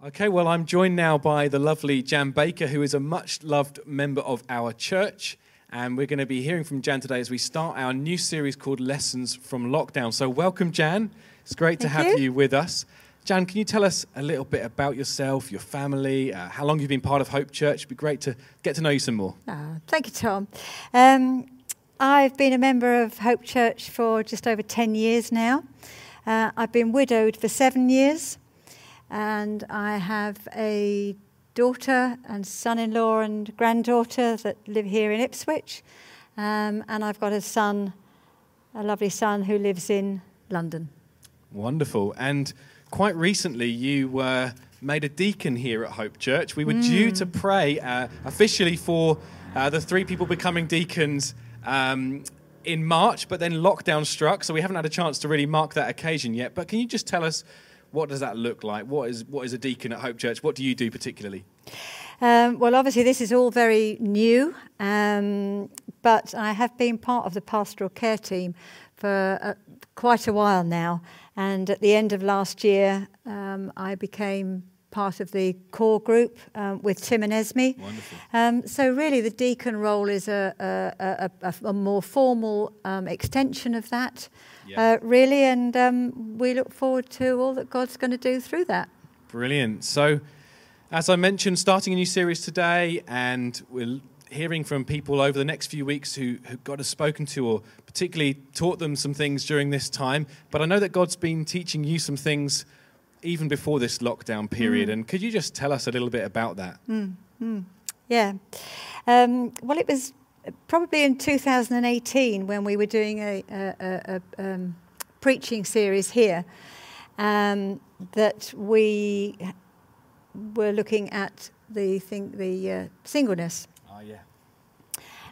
Okay, well, I'm joined now by the lovely Jan Baker, who is a much loved member of our church. And we're going to be hearing from Jan today as we start our new series called Lessons from Lockdown. So, welcome, Jan. It's great to have you. you. with us. Jan, can you tell us a little bit about yourself, your family, uh, how long you've been part of Hope Church? It'd be great to get to know you some more. Ah, thank you, Tom. Um, I've been a member of Hope Church for just over 10 years now. Uh, I've been widowed for seven years, and I have a daughter and son in law and granddaughter that live here in Ipswich. Um, and I've got a son, a lovely son, who lives in London. Wonderful. And quite recently, you were made a deacon here at Hope Church. We were due to pray uh, officially for uh, the three people becoming deacons um, in March, but then lockdown struck, so we haven't had a chance to really mark that occasion yet. But can you just tell us what does that look like? What is what is a deacon at Hope Church? What do you do particularly? Um, well, obviously, this is all very new, um, but I have been part of the pastoral care team for uh, quite a while now. And at the end of last year, um, I became part of the core group um, with Tim and Esme. Wonderful. Um, so, really, the deacon role is a, a, a, a, a more formal um, extension of that, Yeah. uh, really, and um, we look forward to all that God's going to do through that. Brilliant. So, as I mentioned, starting a new series today, and we're hearing from people over the next few weeks who, who God has spoken to or particularly taught them some things during this time. But I know that God's been teaching you some things even before this lockdown period. And could you just tell us a little bit about that? Yeah. Um, well, it was probably in 2018 when we were doing a, a, a, a um, preaching series here um, that we were looking at the thing, the uh, singleness. Oh, yeah.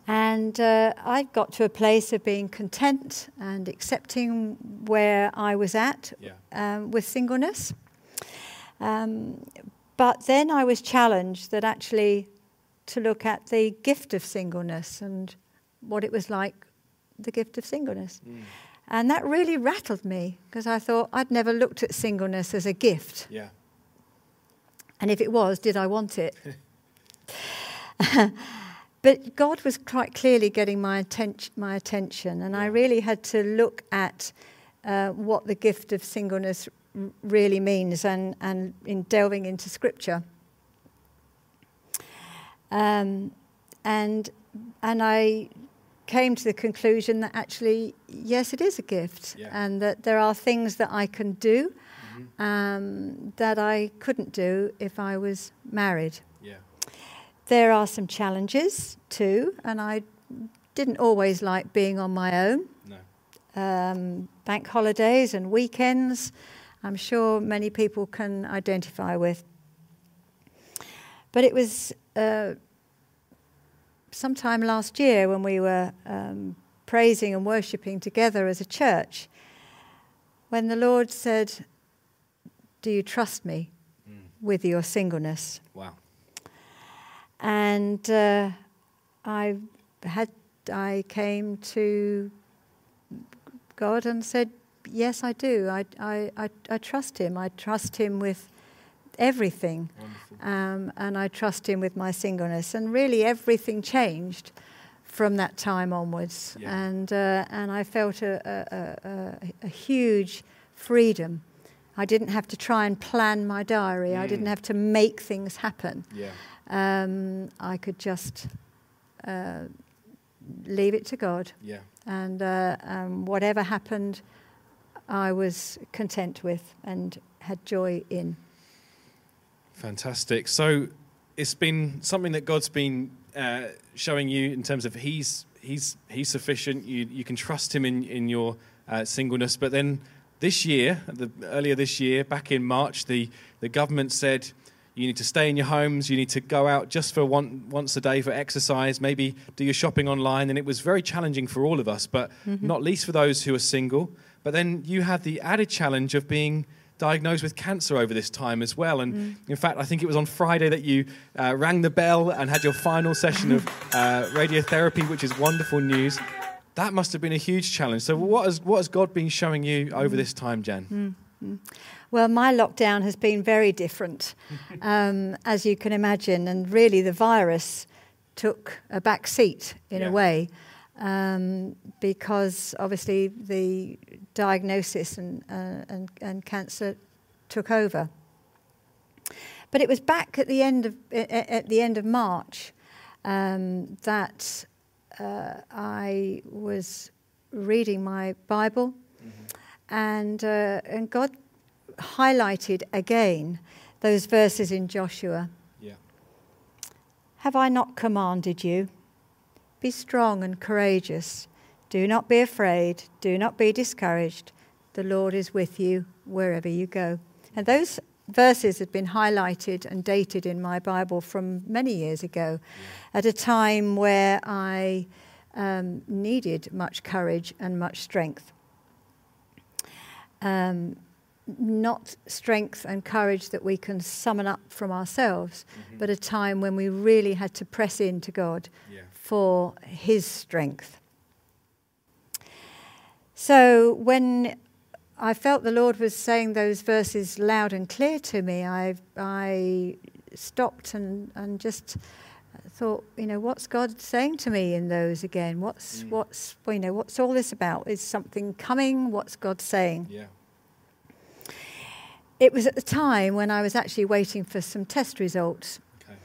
And uh, I got to a place of being content and accepting where I was at Yeah. um, with singleness. Um, but then I was challenged that actually to look at the gift of singleness and what it was like, the gift of singleness. Mm. And that really rattled me because I thought I'd never looked at singleness as a gift. Yeah. And if it was, did I want it? but God was quite clearly getting my, atten- my attention, and I really had to look at uh, what the gift of singleness r- really means and, and in delving into scripture. Um, and, and I came to the conclusion that actually, yes, it is a gift, Yeah. and that there are things that I can do Mhm. um, that I couldn't do if I was married. Yeah. There are some challenges too, and I didn't always like being on my own. No. Um, bank holidays and weekends, I'm sure many people can identify with. But it was uh, sometime last year when we were um, praising and worshipping together as a church when the Lord said, Do you trust me Mm. with your singleness? Wow. and uh, I had I came to God and said, "Yes, I do. I I I, I trust Him. I trust Him with everything, um, and I trust Him with my singleness." And really, everything changed from that time onwards, Yeah. and uh, and I felt a, a, a, a, huge freedom. I didn't have to try and plan my diary. I Mm. didn't have to make things happen Yeah. um, I could just uh, leave it to God, Yeah. and uh, um, whatever happened, I was content with and had joy in. Fantastic. So it's been something that God's been uh, showing you in terms of He's He's He's sufficient. You you can trust Him in in your uh, singleness. But then this year, the, earlier this year, back in March, the the government said. You need to stay in your homes. You need to go out just for one, once a day for exercise. Maybe do your shopping online. And it was very challenging for all of us, but not least for those who are single. But then you had the added challenge of being diagnosed with cancer over this time as well. And in fact, I think it was on Friday that you uh, rang the bell and had your final session of uh, radiotherapy, which is wonderful news. That must have been a huge challenge. So, what has, what has God been showing you over this time, Jan? Well, my lockdown has been very different, um, as you can imagine, and really the virus took a back seat in Yeah. a way um, because obviously the diagnosis and, uh, and, and cancer took over. But it was back at the end of, at the end of March um, that uh, I was reading my Bible and, uh, and God highlighted again those verses in Joshua. Yeah. Have I not commanded you? Be strong and courageous. Do not be afraid. Do not be discouraged. The Lord is with you wherever you go. And those verses had been highlighted and dated in my Bible from many years ago at a time where I um, needed much courage and much strength. Um, not strength and courage that we can summon up from ourselves, Mhm. but a time when we really had to press into God Yeah. For His strength. So when I felt the Lord was saying those verses loud and clear to me, I, I stopped and, and just thought, you know, what's God saying to me in those again? What's, Mm. what's, you know, what's all this about? Is something coming? What's God saying? Yeah. It was at the time when I was actually waiting for some test results, Okay.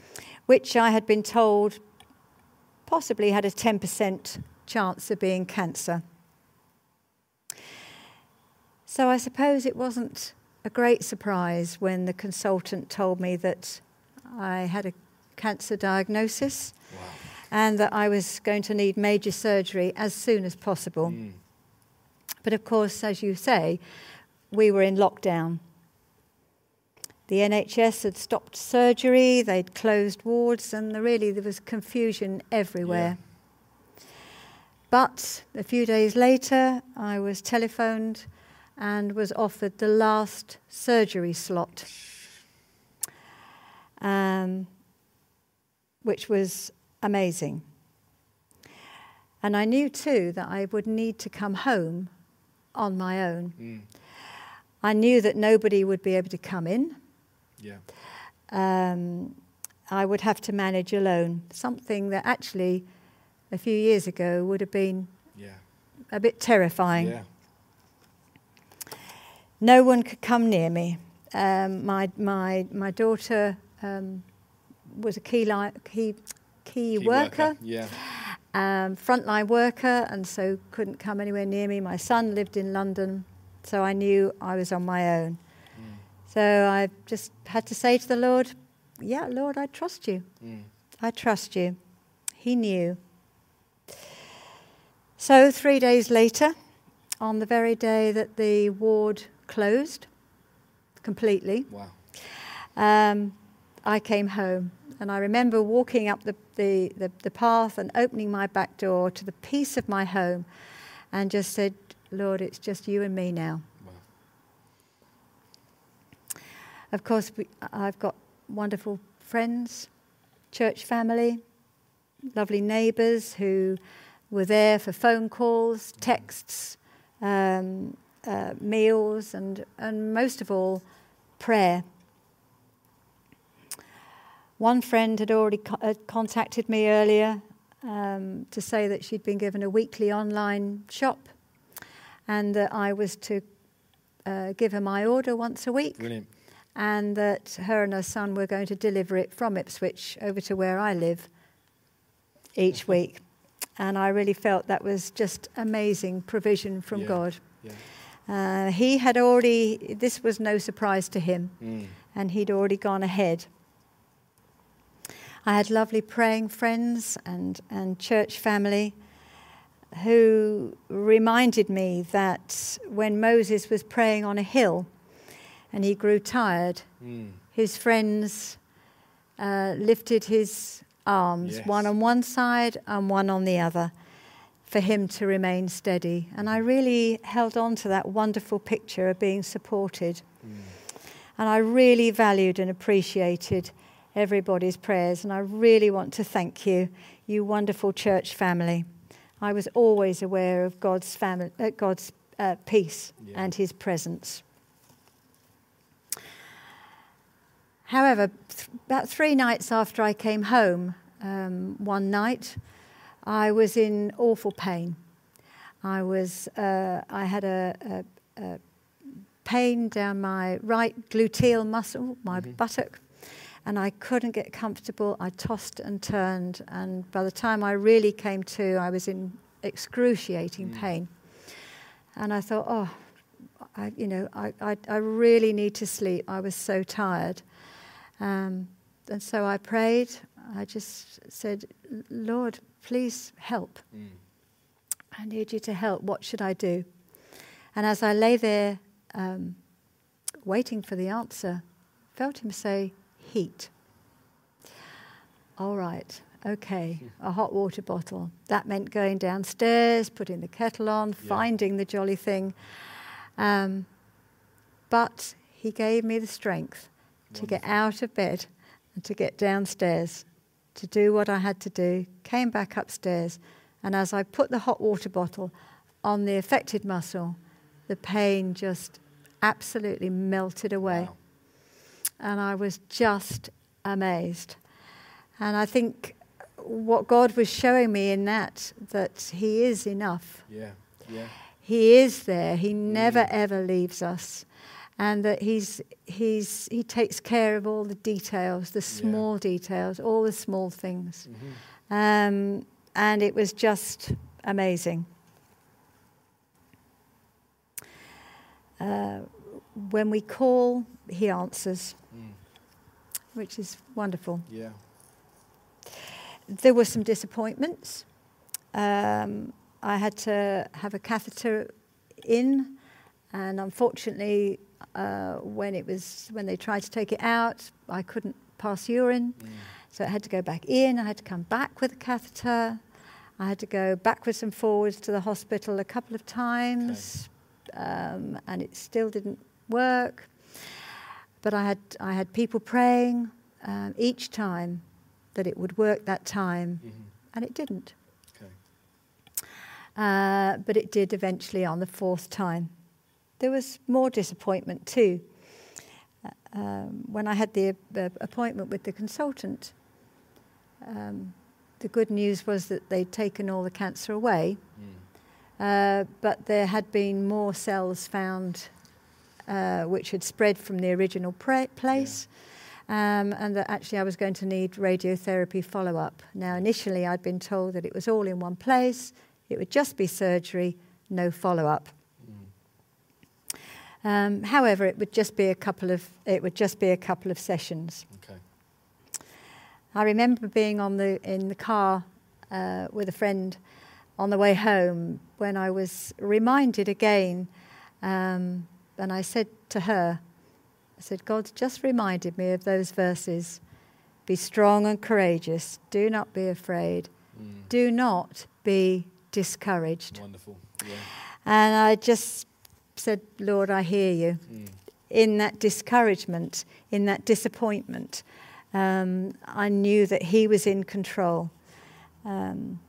which I had been told possibly had a 10% chance of being cancer. So I suppose it wasn't a great surprise when the consultant told me that I had a cancer diagnosis Wow. and that I was going to need major surgery as soon as possible. Mm. But of course, as you say, we were in lockdown. The NHS had stopped surgery, they'd closed wards, and there really there was confusion everywhere. But a few days later, I was telephoned and was offered the last surgery slot, um, which was amazing. And I knew too that I would need to come home on my own. Mm. I knew that nobody would be able to come in. Yeah. Um, I would have to manage alone, something that actually a few years ago would have been Yeah. a bit terrifying. Yeah. No one could come near me. Um, my, my, my daughter um, was a key, li- key, key, Key worker, Yeah. um, frontline worker, and so couldn't come anywhere near me. My son lived in London, so I knew I was on my own. So I just had to say to the Lord, Yeah, Lord, I trust you. Mm. I trust you. He knew. So, three days later, on the very day that the ward closed completely, Wow. um, I came home. And I remember walking up the, the, the, the path and opening my back door to the peace of my home and just said, Lord, it's just you and me now. Wow. Of course, we, I've got wonderful friends, church family, lovely neighbours who were there for phone calls, texts, um, uh, meals, and, and most of all, prayer. One friend had already co- had contacted me earlier um, to say that she'd been given a weekly online shop and that I was to uh, give her my order once a week Brilliant. And that her and her son were going to deliver it from Ipswich over to where I live each week. And I really felt that was just amazing provision from Yeah. God. Yeah. Uh, he had already, this was no surprise to him, Mm. and he'd already gone ahead. I had lovely praying friends and, and church family who reminded me that when Moses was praying on a hill and he grew tired, Mm. his friends uh, lifted his arms, Yes. one on one side and one on the other, for him to remain steady. And I really held on to that wonderful picture of being supported. Mm. And I really valued and appreciated everybody's prayers. And I really want to thank you, you wonderful church family. I was always aware of God's, family, uh, God's uh, peace Yeah. and his presence. However, th- about three nights after I came home, um, one night, I was in awful pain. I was, uh, I had a, a, a, pain down my right gluteal muscle, my mm-hmm. buttock, and I couldn't get comfortable. I tossed and turned, and by the time I really came to, I was in excruciating mm. pain. And I thought, oh, I, you know, I, I, I, really need to sleep. I was so tired. Um, and so I prayed. I just said, Lord, please help. Mm. I need you to help. What should I do? And as I lay there um, waiting for the answer, felt him say, heat. All right, okay, a hot water bottle. That meant going downstairs, putting the kettle on, yeah. finding the jolly thing. Um, but he gave me the strength Wonderful. to get out of bed and to get downstairs, to do what I had to do, came back upstairs, and as I put the hot water bottle on the affected muscle, the pain just absolutely melted away. Wow. And I was just amazed. And I think what God was showing me in that, that He is enough. Yeah, yeah. He is there. He never, mm. ever leaves us. And that he's, he's, he takes care of all the details, the small yeah. details, all the small things. Mm-hmm. Um, and it was just amazing. Uh, when we call, he answers, mm. which is wonderful. Yeah. There were some disappointments. Um, I had to have a catheter in, and unfortunately, uh, when it was when they tried to take it out, I couldn't pass urine, mm. so I had to go back in. I had to come back with a catheter. I had to go backwards and forwards to the hospital a couple of times, okay. um, and it still didn't work. But I had I had people praying um, each time that it would work that time, mm-hmm. and it didn't. Uh, but it did eventually on the fourth time. There was more disappointment too. Uh, um, when I had the uh, appointment with the consultant, um, the good news was that they'd taken all the cancer away, mm. but there had been more cells found uh, which had spread from the original place. Yeah. Um, and that actually I was going to need radiotherapy follow up. Now, initially, I'd been told that it was all in one place, it would just be surgery, no follow up. Um, however, it would just be a couple of it would just be a couple of sessions. Okay. I remember being on the in the car uh, with a friend on the way home when I was reminded again, um, and I said to her, I said, God just reminded me of those verses. Be strong and courageous. Do not be afraid. Mm. Do not be discouraged. Wonderful. Yeah. And I just said, Lord, I hear you. Mm. In that discouragement, in that disappointment, um, I knew that He was in control um,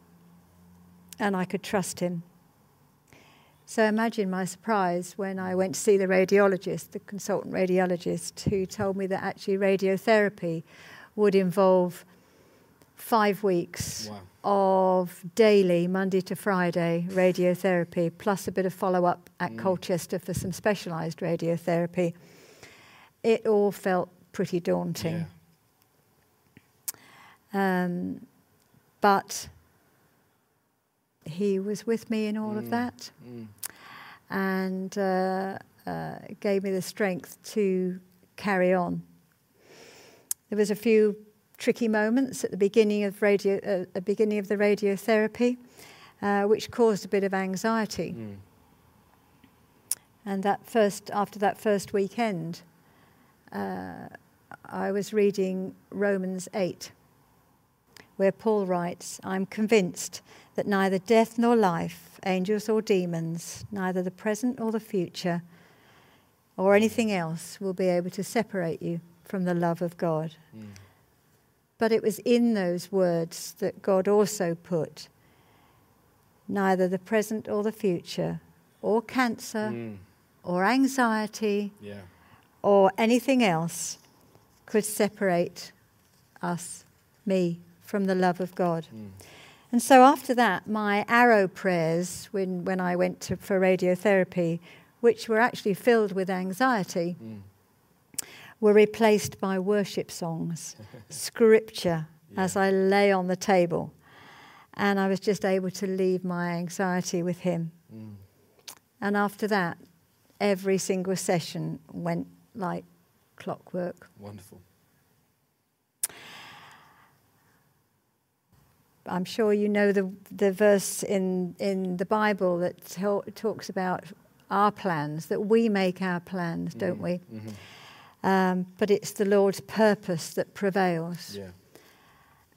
and I could trust Him. So imagine my surprise when I went to see the radiologist, the consultant radiologist, who told me that actually radiotherapy would involve five weeks wow. of daily, Monday to Friday, radiotherapy, plus a bit of follow up at mm. Colchester for some specialised radiotherapy. It all felt pretty daunting. Yeah. Um, but he was with me in all mm. of that mm. and uh, uh, gave me the strength to carry on. There was a few tricky moments at the beginning of radio, uh, the beginning of the radiotherapy, uh, which caused a bit of anxiety. Mm. And that first, after that first weekend, uh, I was reading Romans 8, where Paul writes, I'm convinced that neither death nor life, angels or demons, neither the present or the future, or anything else will be able to separate you from the love of God. Mm. But it was in those words that God also put neither the present or the future, or cancer, mm. or anxiety, yeah. or anything else could separate us, me, from the love of God. Mm. And so after that, my arrow prayers, when, when I went to, for radiotherapy, which were actually filled with anxiety, Mm. Were replaced by worship songs, scripture, as I lay on the table. And I was just able to leave my anxiety with him. Mm. And after that, every single session went like clockwork. Wonderful. I'm sure you know the, the verse in, in the Bible that talks about our plans, that we make our plans, don't Mm. we? Um, but it's the Lord's purpose that prevails. Yeah.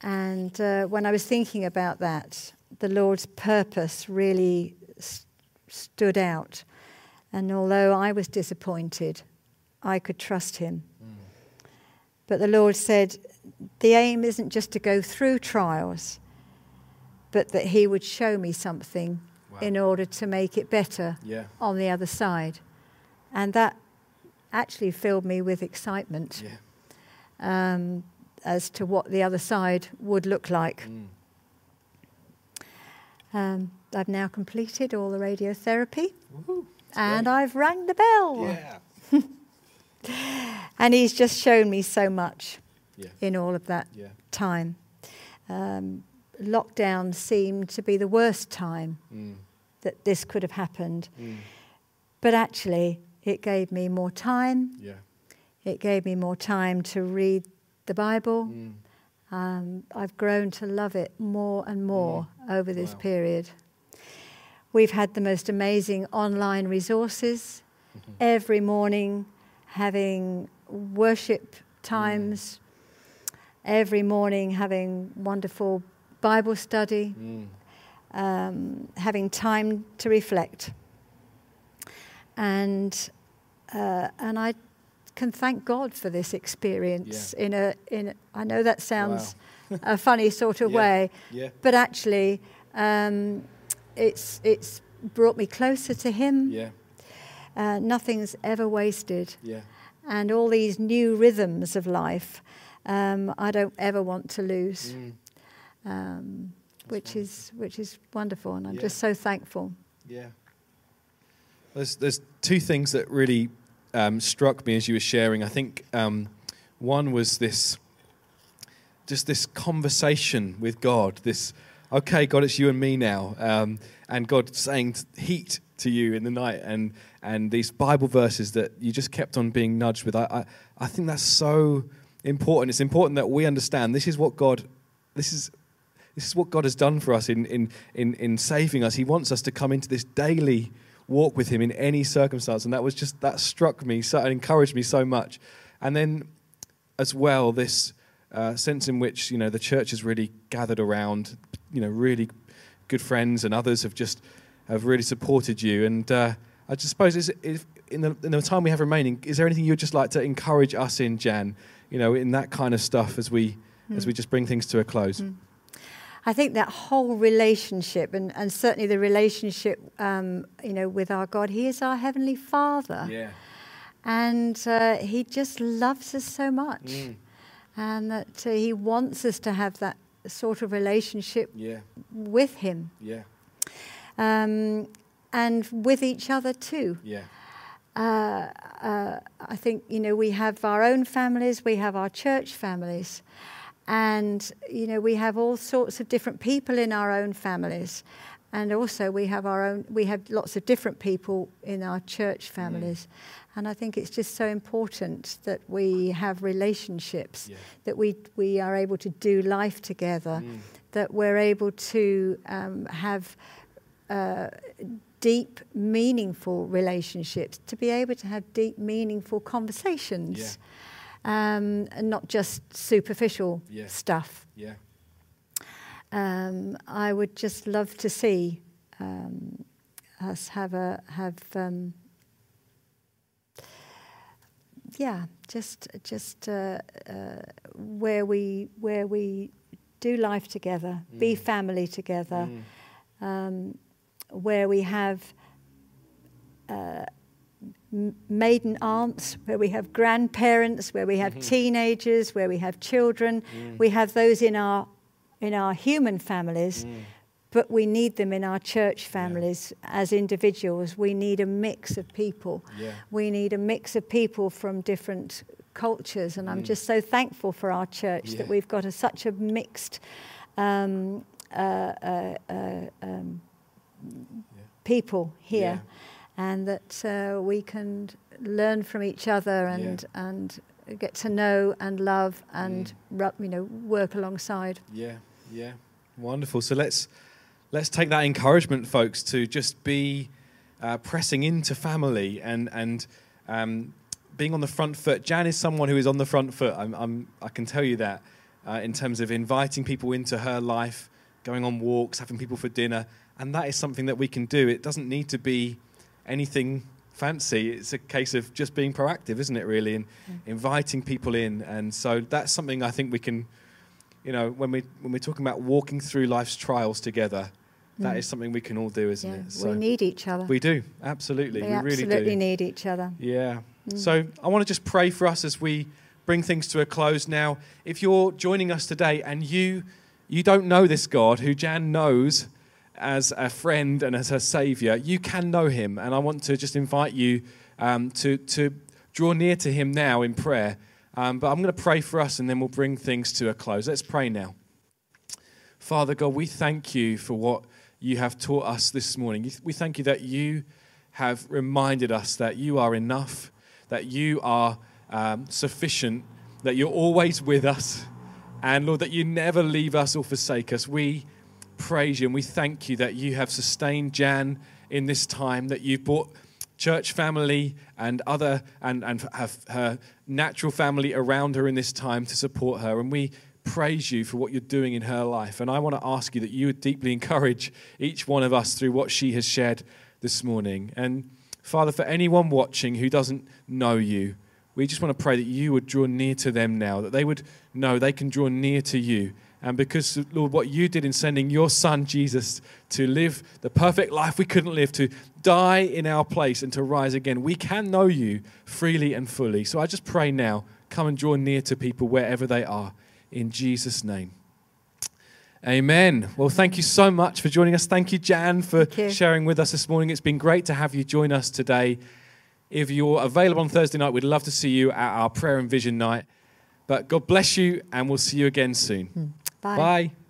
And uh, when I was thinking about that, the Lord's purpose really s- stood out. And although I was disappointed, I could trust Him. Mm. But the Lord said, the aim isn't just to go through trials, but that He would show me something Wow. in order to make it better Yeah. on the other side. And that actually filled me with excitement Yeah. um, as to what the other side would look like. Mm. Um, I've now completed all the radiotherapy Woohoo. And great. I've rang the bell. Yeah. And He's just shown me so much Yeah. in all of that Yeah. time. Um, lockdown seemed to be the worst time Mm. that this could have happened, Mm. but actually, it gave me more time. Yeah. It gave me more time to read the Bible. Mm. Um, I've grown to love it more and more over this Wow. period. We've had the most amazing online resources Mhm. every morning, having worship times, every morning having wonderful Bible study, Mm. um, having time to reflect. And, uh, and I can thank God for this experience in a, in a, I know that sounds a funny sort of Yeah. way, Yeah. but actually um, it's, it's brought me closer to Him. Yeah. Uh, nothing's ever wasted. Yeah. And all these new rhythms of life, um, I don't ever want to lose, Mm. um, which, wonderful. is, which is wonderful. And I'm Yeah. just so thankful. Yeah. There's there's two things that really um, struck me as you were sharing. I think um, one was this, just this conversation with God. This, okay, God, it's you and me now, um, and God saying heat to you in the night, and and these Bible verses that you just kept on being nudged with. I I, I think that's so important. It's important that we understand this is what God, this is this is what God has done for us in, in, in, in saving us. He wants us to come into this daily walk with Him in any circumstance. And that was just, that struck me so, and encouraged me so much. And then as well, this uh, sense in which, you know, the church has really gathered around, you know, really good friends and others have just, have really supported you. And uh, I just suppose, is, if, in, the, in the time we have remaining, is there anything you'd just like to encourage us in, Jan, you know, in that kind of stuff as we, as we just bring things to a close? Mm. I think that whole relationship, and, and certainly the relationship, um, you know, with our God, He is our heavenly Father, Yeah. and uh, He just loves us so much, Mm. and that uh, He wants us to have that sort of relationship Yeah. with Him, Yeah. um, and with each other too. Yeah. uh, uh, I think you know we have our own families, we have our church families, and you know we have all sorts of different people in our own families, and also we have our own we have lots of different people in our church families, and I think it's just so important that we have relationships, Yeah. that we we are able to do life together, Mm. that we're able to um, have uh, deep, meaningful relationships, to be able to have deep, meaningful conversations, um, and not just superficial Yeah. stuff. Yeah. Um, I would just love to see um, us have a have. Um, yeah, just just uh, uh, where we where we do life together, be Mm. family together, Mm. um, where we have uh, maiden aunts, where we have grandparents, where we have mm-hmm. teenagers, where we have children. Mm. We have those in our in our human families, mm. but we need them in our church families yeah. as individuals. We need a mix of people. Yeah. We need a mix of people from different cultures, and mm. I'm just so thankful for our church yeah. that we've got a, such a mixed. Um, uh, uh, uh, um, people here and that uh, we can learn from each other and yeah. and get to know and love and mm. you know work alongside. Yeah, yeah, wonderful. So let's let's take that encouragement, folks, to just be uh, pressing into family and and um, being on the front foot. Jan is someone who is on the front foot. I'm, I'm i can tell you that uh, in terms of inviting people into her life, going on walks, having people for dinner, and that is something that we can do. It doesn't need to be anything fancy. It's a case of just being proactive, isn't it, really, and mm. inviting people in. And so that's something I think we can, you know, when, we, when we're talking about walking through life's trials together, that mm. is something we can all do, isn't yeah, it? So we need each other. We do, absolutely. We, we absolutely really do. need each other. Yeah. Mm. So I want to just pray for us as we bring things to a close now. If you're joining us today and you you don't know this God who Jan knows as a friend and as her savior, you can know him. And I want to just invite you um, to, to draw near to him now in prayer. Um, but I'm going to pray for us and then we'll bring things to a close. Let's pray now. Father God, we thank you for what you have taught us this morning. We thank you that you have reminded us that you are enough, that you are um, sufficient, that you're always with us, and Lord, that you never leave us or forsake us. We praise you and we thank you that you have sustained Jan in this time, that you've brought church family and other and, and have her natural family around her in this time to support her. And we praise you for what you're doing in her life. And I want to ask you that you would deeply encourage each one of us through what she has shared this morning. And Father, for anyone watching who doesn't know you, we just want to pray that you would draw near to them now, that they would know they can draw near to you and because, Lord, what you did in sending your son, Jesus, to live the perfect life we couldn't live, to die in our place and to rise again, we can know you freely and fully. So I just pray now, come and draw near to people wherever they are. In Jesus' name. Amen. Well, thank you so much for joining us. Thank you, Jan, for you. sharing with us this morning. It's been great to have you join us today. If you're available on Thursday night, we'd love to see you at our prayer and vision night. But God bless you, and we'll see you again soon. Hmm. Bye. Bye.